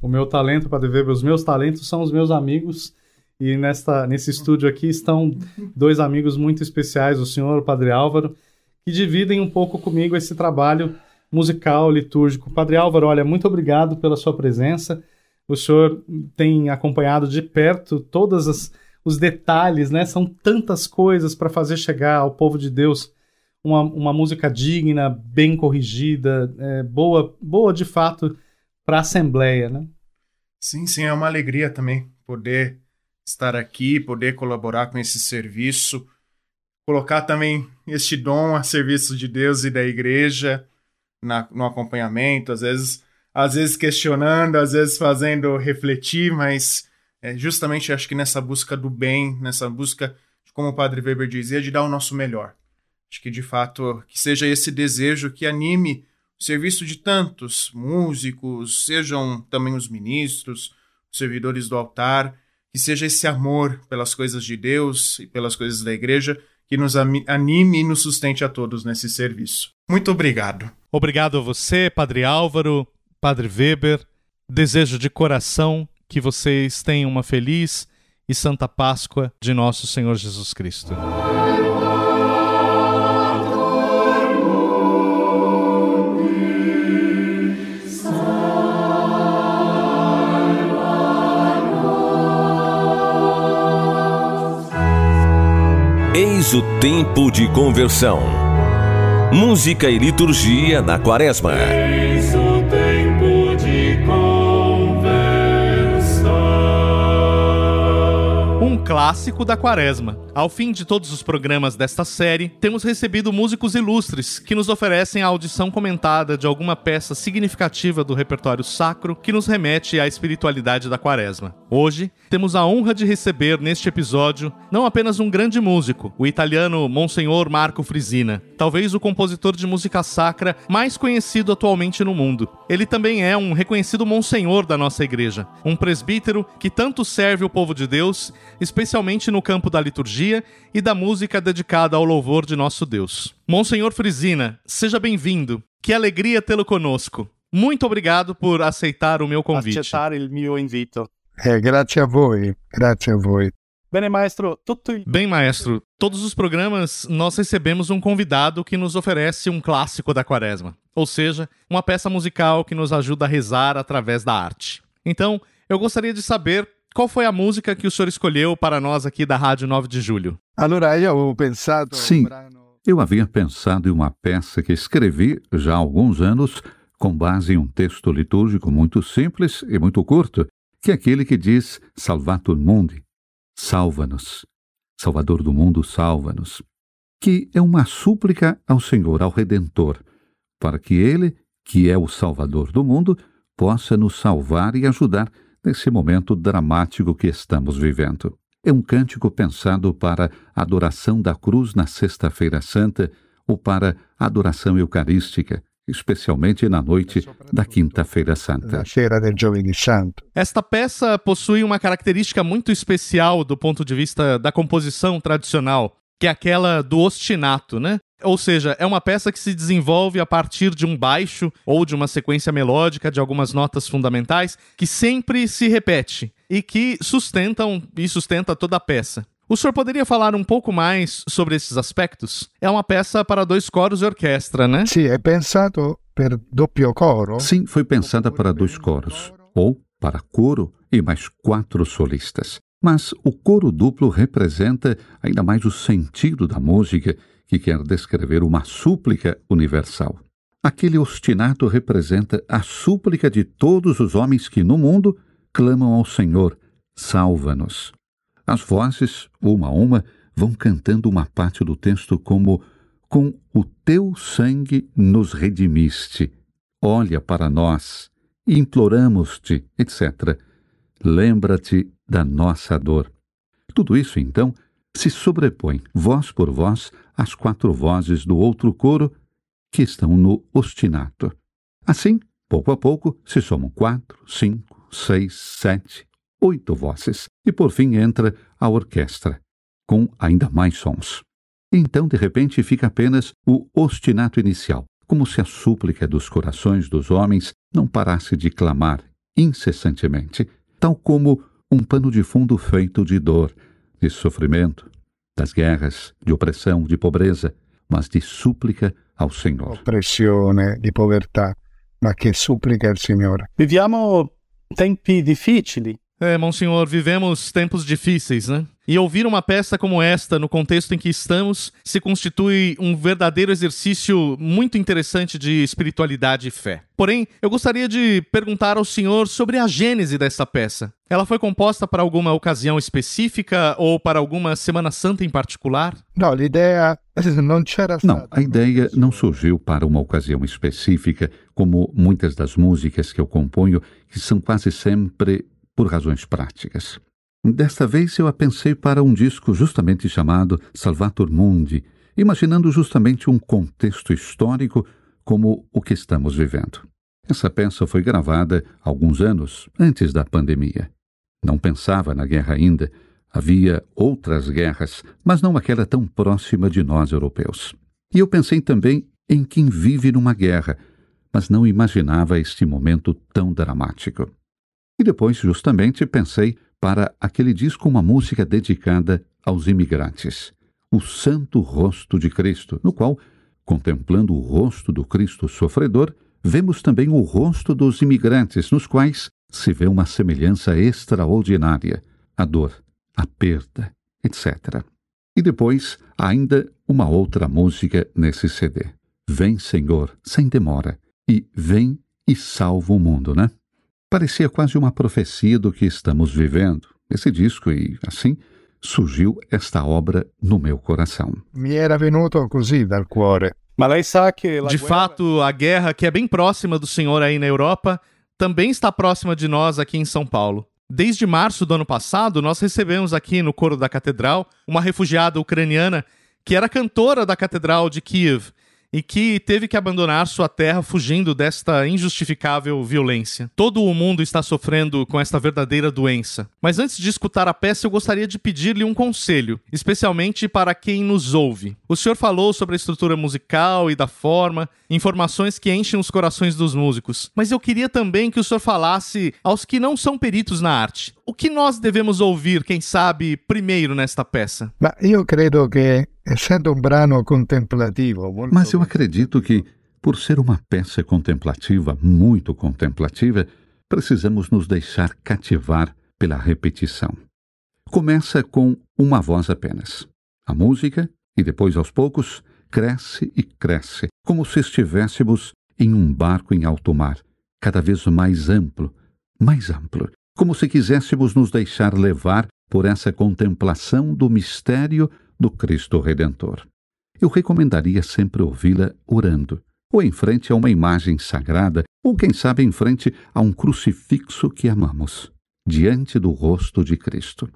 O meu talento, Padre Weber, os meus talentos são os meus amigos. E nesta, nesse estúdio aqui estão dois amigos muito especiais, o senhor o Padre Álvaro, que dividem um pouco comigo esse trabalho musical, litúrgico. Padre Álvaro, olha, muito obrigado pela sua presença. O senhor tem acompanhado de perto todos os detalhes, né? São tantas coisas para fazer chegar ao povo de Deus uma, uma música digna, bem corrigida, é, boa, boa de fato para a Assembleia, né? Sim, sim, é uma alegria também poder estar aqui, poder colaborar com esse serviço, colocar também este dom a serviço de Deus e da igreja na- no acompanhamento, às vezes, às vezes questionando, às vezes fazendo refletir, mas é justamente acho que nessa busca do bem, nessa busca, como o Padre Weber dizia, de dar o nosso melhor. Acho que de fato que seja esse desejo que anime o serviço de tantos músicos, sejam também os ministros, os servidores do altar, que seja esse amor pelas coisas de Deus e pelas coisas da igreja que nos anime e nos sustente a todos nesse serviço. Muito obrigado. Obrigado a você, Padre Álvaro, Padre Weber. Desejo de coração que vocês tenham uma feliz e santa Páscoa de nosso Senhor Jesus Cristo. Eis o tempo de conversão. Música e liturgia na quaresma. Eis o tempo de conversão. Um clássico da quaresma. Ao fim de todos os programas desta série, temos recebido músicos ilustres que nos oferecem a audição comentada de alguma peça significativa do repertório sacro que nos remete à espiritualidade da quaresma. Hoje, temos a honra de receber neste episódio não apenas um grande músico, o italiano Monsenhor Marco Frisina, talvez o compositor de música sacra mais conhecido atualmente no mundo. Ele também é um reconhecido monsenhor da nossa igreja, um presbítero que tanto serve o povo de Deus, especialmente no campo da liturgia e da música dedicada ao louvor de nosso Deus. Monsenhor Frisina, seja bem-vindo. Que alegria tê-lo conosco. Muito obrigado por aceitar o meu convite. accettare il mio invito. Eh, grazie a voi, grazie a voi. Bene, maestro, tutto. Bem, maestro, todos os programas nós recebemos um convidado que nos oferece um clássico da quaresma, ou seja, uma peça musical que nos ajuda a rezar através da arte. Então, eu gostaria de saber qual foi a música que o senhor escolheu para nós aqui da Rádio 9 de Julho. Allora, un Sì. brano Eu havia pensado em uma peça que escrevi já há alguns anos, com base em um texto litúrgico muito simples e muito curto, que é aquele que diz Salvator Mundi, salva-nos. Salvador do mundo, salva-nos. Que é uma súplica ao Senhor, ao Redentor, para que Ele, que é o Salvador do mundo, possa nos salvar e ajudar nesse momento dramático que estamos vivendo. É um cântico pensado para a adoração da cruz na Sexta-feira Santa ou para a adoração eucarística, especialmente na noite da Quinta-feira Santa. Esta peça possui uma característica muito especial do ponto de vista da composição tradicional, que é aquela do ostinato, né? Ou seja, é uma peça que se desenvolve a partir de um baixo ou de uma sequência melódica de algumas notas fundamentais que sempre se repete e que sustentam e sustenta toda a peça. O senhor poderia falar um pouco mais sobre esses aspectos? É uma peça para dois coros e orquestra, né? Sì, è pensato per doppio coro. Sim, foi pensada para dois coros, ou para coro e mais quatro solistas. Mas o coro duplo representa ainda mais o sentido da música, que quer descrever uma súplica universal. Aquele ostinato representa a súplica de todos os homens que no mundo clamam ao Senhor: salva-nos. As vozes, uma a uma, vão cantando uma parte do texto como: Com o teu sangue nos redimiste. Olha para nós, imploramos-te, etc. Lembra-te da nossa dor. Tudo isso, então, se sobrepõe, voz por voz, às quatro vozes do outro coro que estão no ostinato. Assim, pouco a pouco, se somam quatro, cinco, seis, sete, oito vozes, e por fim entra a orquestra, com ainda mais sons. Então, de repente, fica apenas o ostinato inicial, como se a súplica dos corações dos homens não parasse de clamar incessantemente, tal como um pano de fundo feito de dor, de sofrimento, das guerras, de opressão, de pobreza, mas de súplica ao Senhor. Oppressione, di povertà, ma che supplica al Signore. Viviamo tempi difficili. É, Monsenhor, vivemos tempos difíceis, né? E ouvir uma peça como esta, no contexto em que estamos, se constitui um verdadeiro exercício muito interessante de espiritualidade e fé. Porém, eu gostaria de perguntar ao senhor sobre a gênese dessa peça. Ela foi composta para alguma ocasião específica ou para alguma Semana Santa em particular? L'idea non c'era Não, a ideia não surgiu para uma ocasião específica, como muitas das músicas que eu componho, que são quase sempre por razões práticas. Desta vez eu a pensei para um disco justamente chamado Salvator Mundi, imaginando justamente um contexto histórico como o que estamos vivendo. Essa peça foi gravada alguns anos antes da pandemia. Não pensava na guerra ainda. Havia outras guerras, mas não aquela tão próxima de nós europeus. E eu pensei também em quem vive numa guerra, mas não imaginava este momento tão dramático. E depois, justamente, pensei para aquele disco uma música dedicada aos imigrantes, o Santo Rosto de Cristo, no qual, contemplando o rosto do Cristo sofredor, vemos também o rosto dos imigrantes, nos quais se vê uma semelhança extraordinária, a dor, a perda, etc. E depois, ainda uma outra música nesse CD. Vem, Senhor, sem demora, e vem e salva o mundo, né? Parecia quase uma profecia do que estamos vivendo, esse disco, e assim surgiu esta obra no meu coração. Mi era venuto così dal cuore. Ma lei sa che la De guerra- fato, a guerra, que é bem próxima do senhor aí na Europa, também está próxima de nós aqui em São Paulo. Desde março do ano passado, nós recebemos aqui no coro da catedral uma refugiada ucraniana que era cantora da catedral de Kiev e que teve que abandonar sua terra fugindo desta injustificável violência. Todo o mundo está sofrendo com esta verdadeira doença. Mas antes de escutar a peça, eu gostaria de pedir-lhe um conselho, especialmente para quem nos ouve. O senhor falou sobre a estrutura musical e da forma, informações que enchem os corações dos músicos. Mas eu queria também que o senhor falasse aos que não são peritos na arte. O que nós devemos ouvir, quem sabe, primeiro nesta peça? Ma io credo che, essendo un brano contemplativo, Mas eu acredito que, por ser uma peça contemplativa, muito contemplativa, precisamos nos deixar cativar pela repetição. Começa com uma voz apenas. A música, e depois aos poucos, cresce e cresce, como se estivéssemos em um barco em alto mar, cada vez mais amplo, mais amplo, como se quiséssemos nos deixar levar por essa contemplação do mistério do Cristo Redentor. Eu recomendaria sempre ouvi-la orando, ou em frente a uma imagem sagrada, ou quem sabe em frente a um crucifixo que amamos, diante do rosto de Cristo,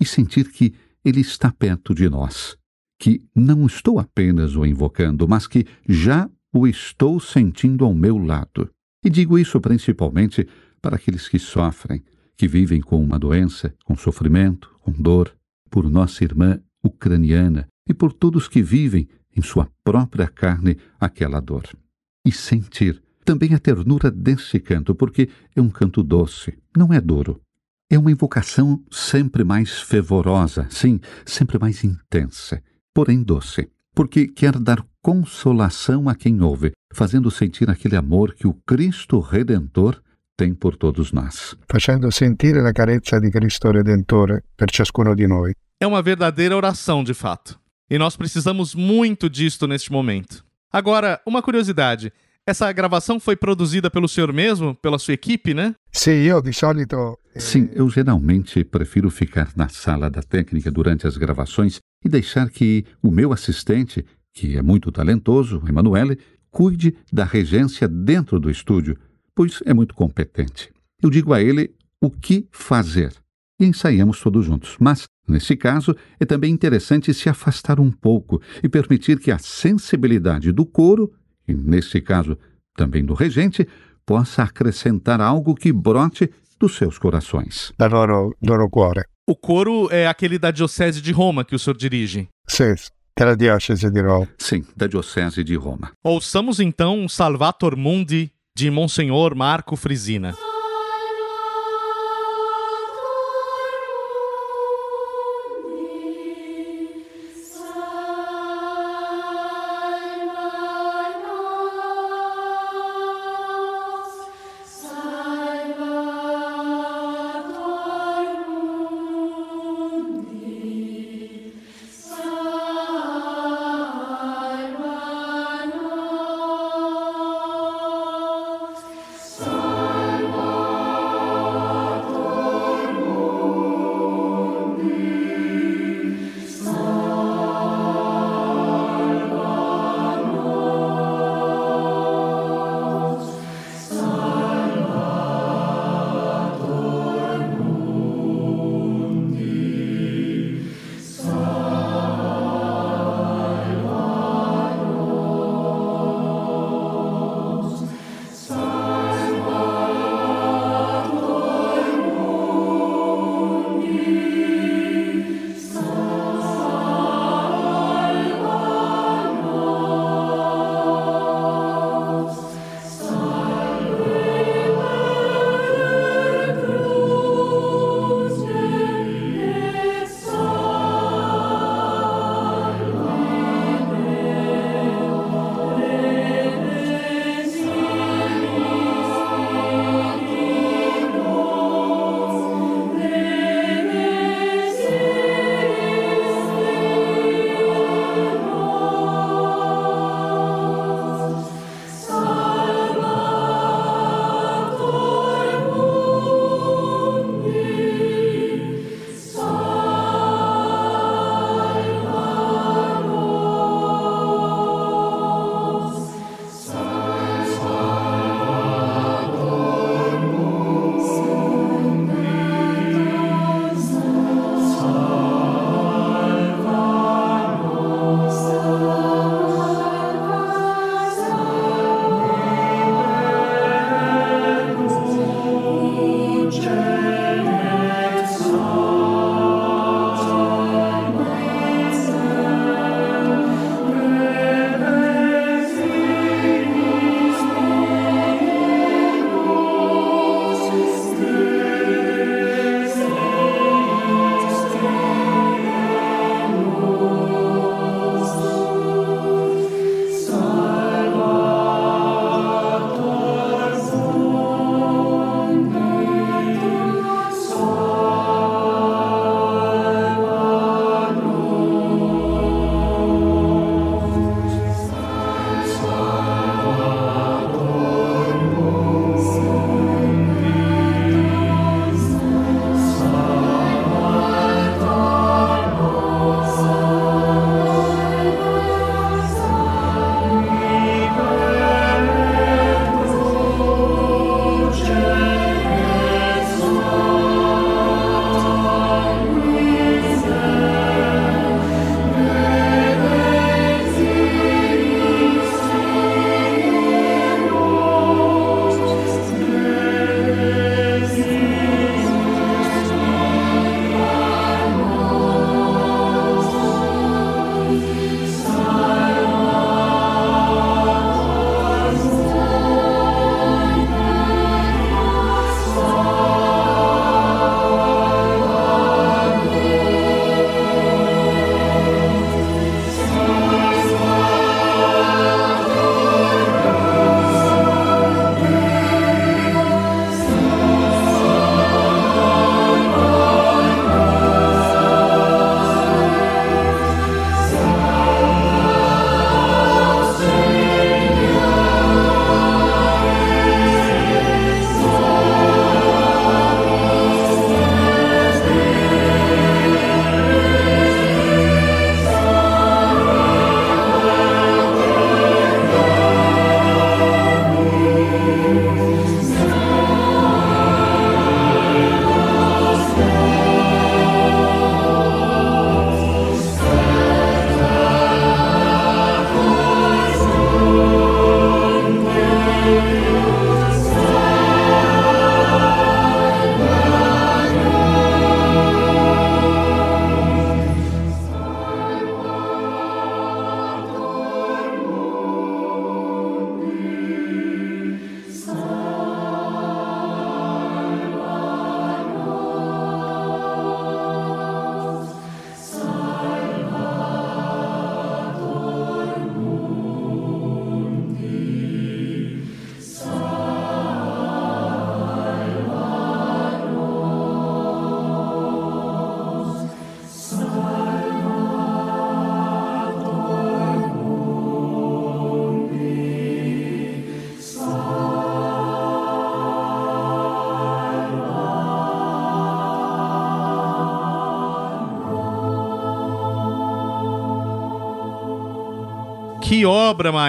e sentir que Ele está perto de nós, que não estou apenas o invocando, mas que já o estou sentindo ao meu lado. E digo isso principalmente para aqueles que sofrem, que vivem com uma doença, com sofrimento, com dor, por nossa irmã ucraniana e por todos que vivem em sua própria carne aquela dor. E sentir também a ternura desse canto, porque é um canto doce, não é duro. É uma invocação sempre mais fervorosa, sim, sempre mais intensa, porém doce, porque quer dar consolação a quem ouve, fazendo sentir aquele amor que o Cristo Redentor tem por todos nós. facendo sentire la carezza di Cristo Redentore per ciascuno di noi. É uma verdadeira oração, de fato. E nós precisamos muito disto neste momento. Agora, uma curiosidade. Essa gravação foi produzida pelo senhor mesmo, pela sua equipe, né? Sì, io di solito eh, Sim, eu geralmente prefiro ficar na sala da técnica durante as gravações e deixar que o meu assistente, que é muito talentoso, Emanuele, cuide da regência dentro do estúdio, pois é muito competente. Eu digo a ele o que fazer e ensaiamos todos juntos. Mas, nesse caso, é também interessante se afastar um pouco e permitir que a sensibilidade do coro, e nesse caso também do regente, possa acrescentar algo que brote dos seus corações. Da loro, loro cuore. O coro é aquele da Diocese de Roma que o senhor dirige. Sì, della diocesi di Roma. Sim, da Diocese de Roma. Ouçamos então Salvator Mundi de Monsenhor Marco Frisina.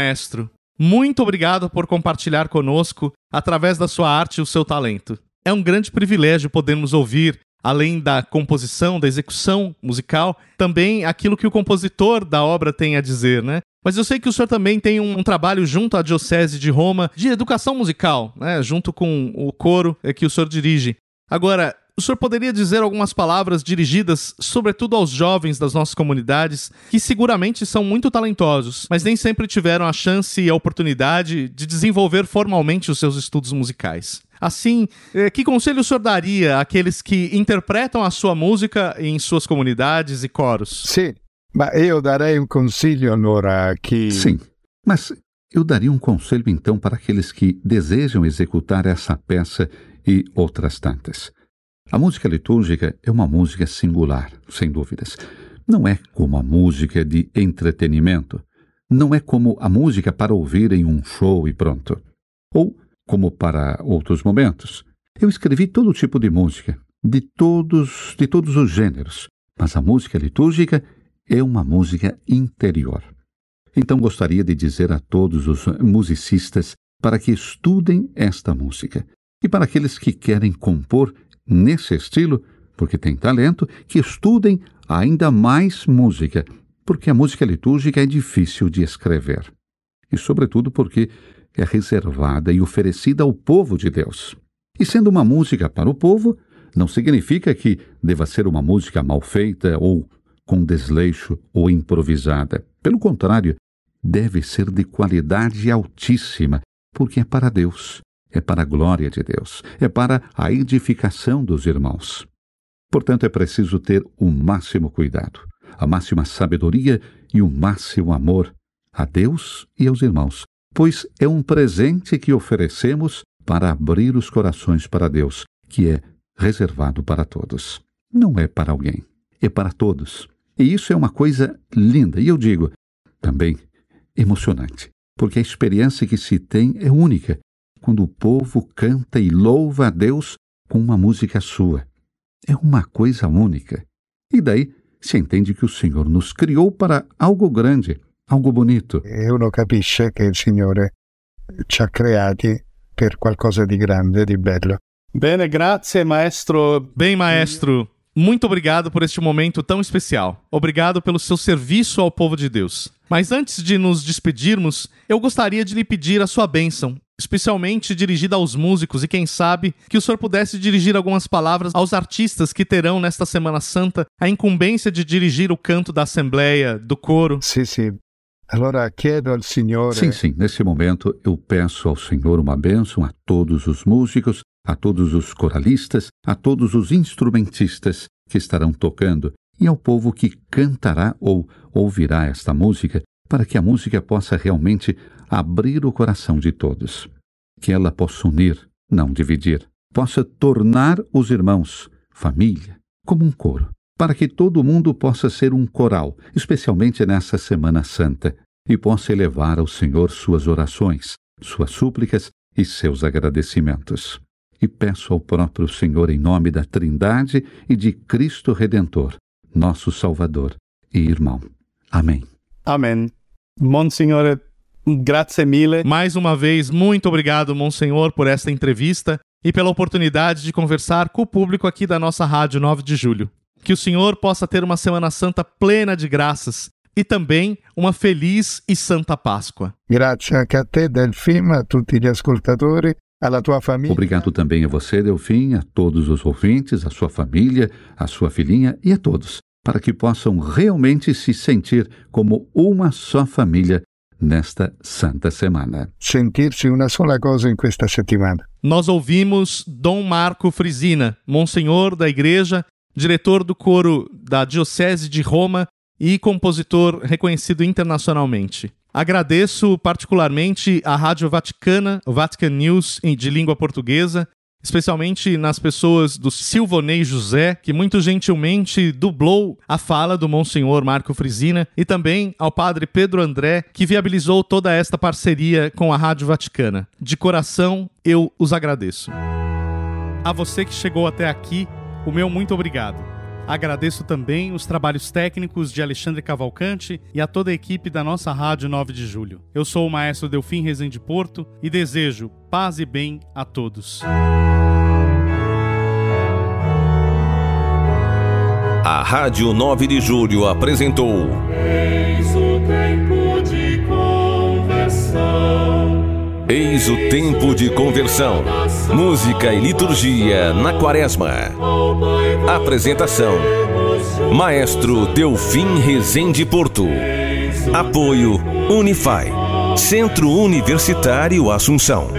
Maestro! Muito obrigado por compartilhar conosco, através da sua arte, o seu talento. É um grande privilégio podermos ouvir, além da composição, da execução musical, também aquilo que o compositor da obra tem a dizer, né? Mas eu sei que o senhor também tem um, um trabalho junto à Diocese de Roma de educação musical, né? Junto com o coro é, que o senhor dirige. Agora, o senhor poderia dizer algumas palavras dirigidas, sobretudo aos jovens das nossas comunidades, que seguramente são muito talentosos, mas nem sempre tiveram a chance e a oportunidade de desenvolver formalmente os seus estudos musicais? Assim, eh, que conselho o senhor daria àqueles que interpretam a sua música em suas comunidades e coros? Sim, ma io darei um consiglio allora a chi... Sim, mas eu daria um conselho então para aqueles que desejam executar essa peça e outras tantas. A música litúrgica é uma música singular, sem dúvidas. Não é como a música de entretenimento. Não é como a música para ouvir em um show e pronto. Ou como para outros momentos. Eu escrevi todo tipo de música, de todos, de todos os gêneros, mas a música litúrgica é uma música interior. Então gostaria de dizer a todos os musicistas para que estudem esta música. E para aqueles que querem compor nesse estilo, porque tem talento, que estudem ainda mais música, porque a música litúrgica é difícil de escrever. E, sobretudo, porque é reservada e oferecida ao povo de Deus. E sendo uma música para o povo, não significa que deva ser uma música mal feita ou com desleixo ou improvisada. Pelo contrário, deve ser de qualidade altíssima, porque é para Deus é para a glória de Deus, é para a edificação dos irmãos. Portanto, é preciso ter o máximo cuidado, a máxima sabedoria e o máximo amor a Deus e aos irmãos, pois é um presente que oferecemos para abrir os corações para Deus, que é reservado para todos. Não é para alguém, é para todos. E isso é uma coisa linda, e eu digo também emocionante, porque a experiência que se tem é única quando o povo canta e louva a Deus com uma música sua. É uma coisa única. E daí se entende que o Senhor nos criou para algo grande, algo bonito. E uno capisce che il Signore ci ha creati per qualcosa di grande, di bello. Bene, grazie, maestro. Bem, maestro, muito obrigado por este momento tão especial. Obrigado pelo seu serviço ao povo de Deus. Mas antes de nos despedirmos, eu gostaria de lhe pedir a sua bênção especialmente dirigida aos músicos e quem sabe que o senhor pudesse dirigir algumas palavras aos artistas que terão nesta Semana Santa a incumbência de dirigir o canto da assembleia, do coro. Sim, sim. Allora chiedo al Signore. Sim, sim. Nesse momento eu peço ao Senhor uma bênção a todos os músicos, a todos os coralistas, a todos os instrumentistas que estarão tocando e ao povo que cantará ou ouvirá esta música, para que a música possa realmente abrir o coração de todos. Que ela possa unir, não dividir, possa tornar os irmãos, família, como um coro, para que todo mundo possa ser um coral, especialmente nessa Semana Santa, e possa elevar ao Senhor suas orações, suas súplicas e seus agradecimentos. E peço ao próprio Senhor, em nome da Trindade e de Cristo Redentor, nosso Salvador e irmão. Amém. Amém. Monsignore, Grazie mille. Mais uma vez, muito obrigado, Monsenhor, por esta entrevista e pela oportunidade de conversar com o público aqui da nossa Rádio 9 de Julho. Que o Senhor possa ter uma Semana Santa plena de graças e também uma feliz e santa Páscoa. Grazie anche a te, Delfim, a tutti gli ascoltatori, alla tua famiglia. Obrigado também a você, Delfim, a todos os ouvintes, a sua família, a sua filhinha e a todos, para que possam realmente se sentir como uma só família nesta santa semana. Sentirsi una sola cosa in questa settimana. Nós ouvimos Dom Marco Frisina, monsenhor da igreja, diretor do coro da Diocese de Roma e compositor reconhecido internacionalmente. Agradeço particularmente à Rádio Vaticana, o Vatican News de língua portuguesa, especialmente nas pessoas do Silvonei José, que muito gentilmente dublou a fala do Monsenhor Marco Frisina, e também ao Padre Pedro André, que viabilizou toda esta parceria com a Rádio Vaticana. De coração, eu os agradeço. A você que chegou até aqui, o meu muito obrigado. Agradeço também os trabalhos técnicos de Alexandre Cavalcante e a toda a equipe da nossa Rádio 9 de Julho. Eu sou o maestro Delfim Rezende Porto e desejo paz e bem a todos. A Rádio 9 de Julho apresentou Eis o tempo de conversão. Eis o tempo de conversão. Música e liturgia na quaresma. Apresentação: Maestro Delfim Rezende Porto. Apoio Unify. Centro Universitário Assunção.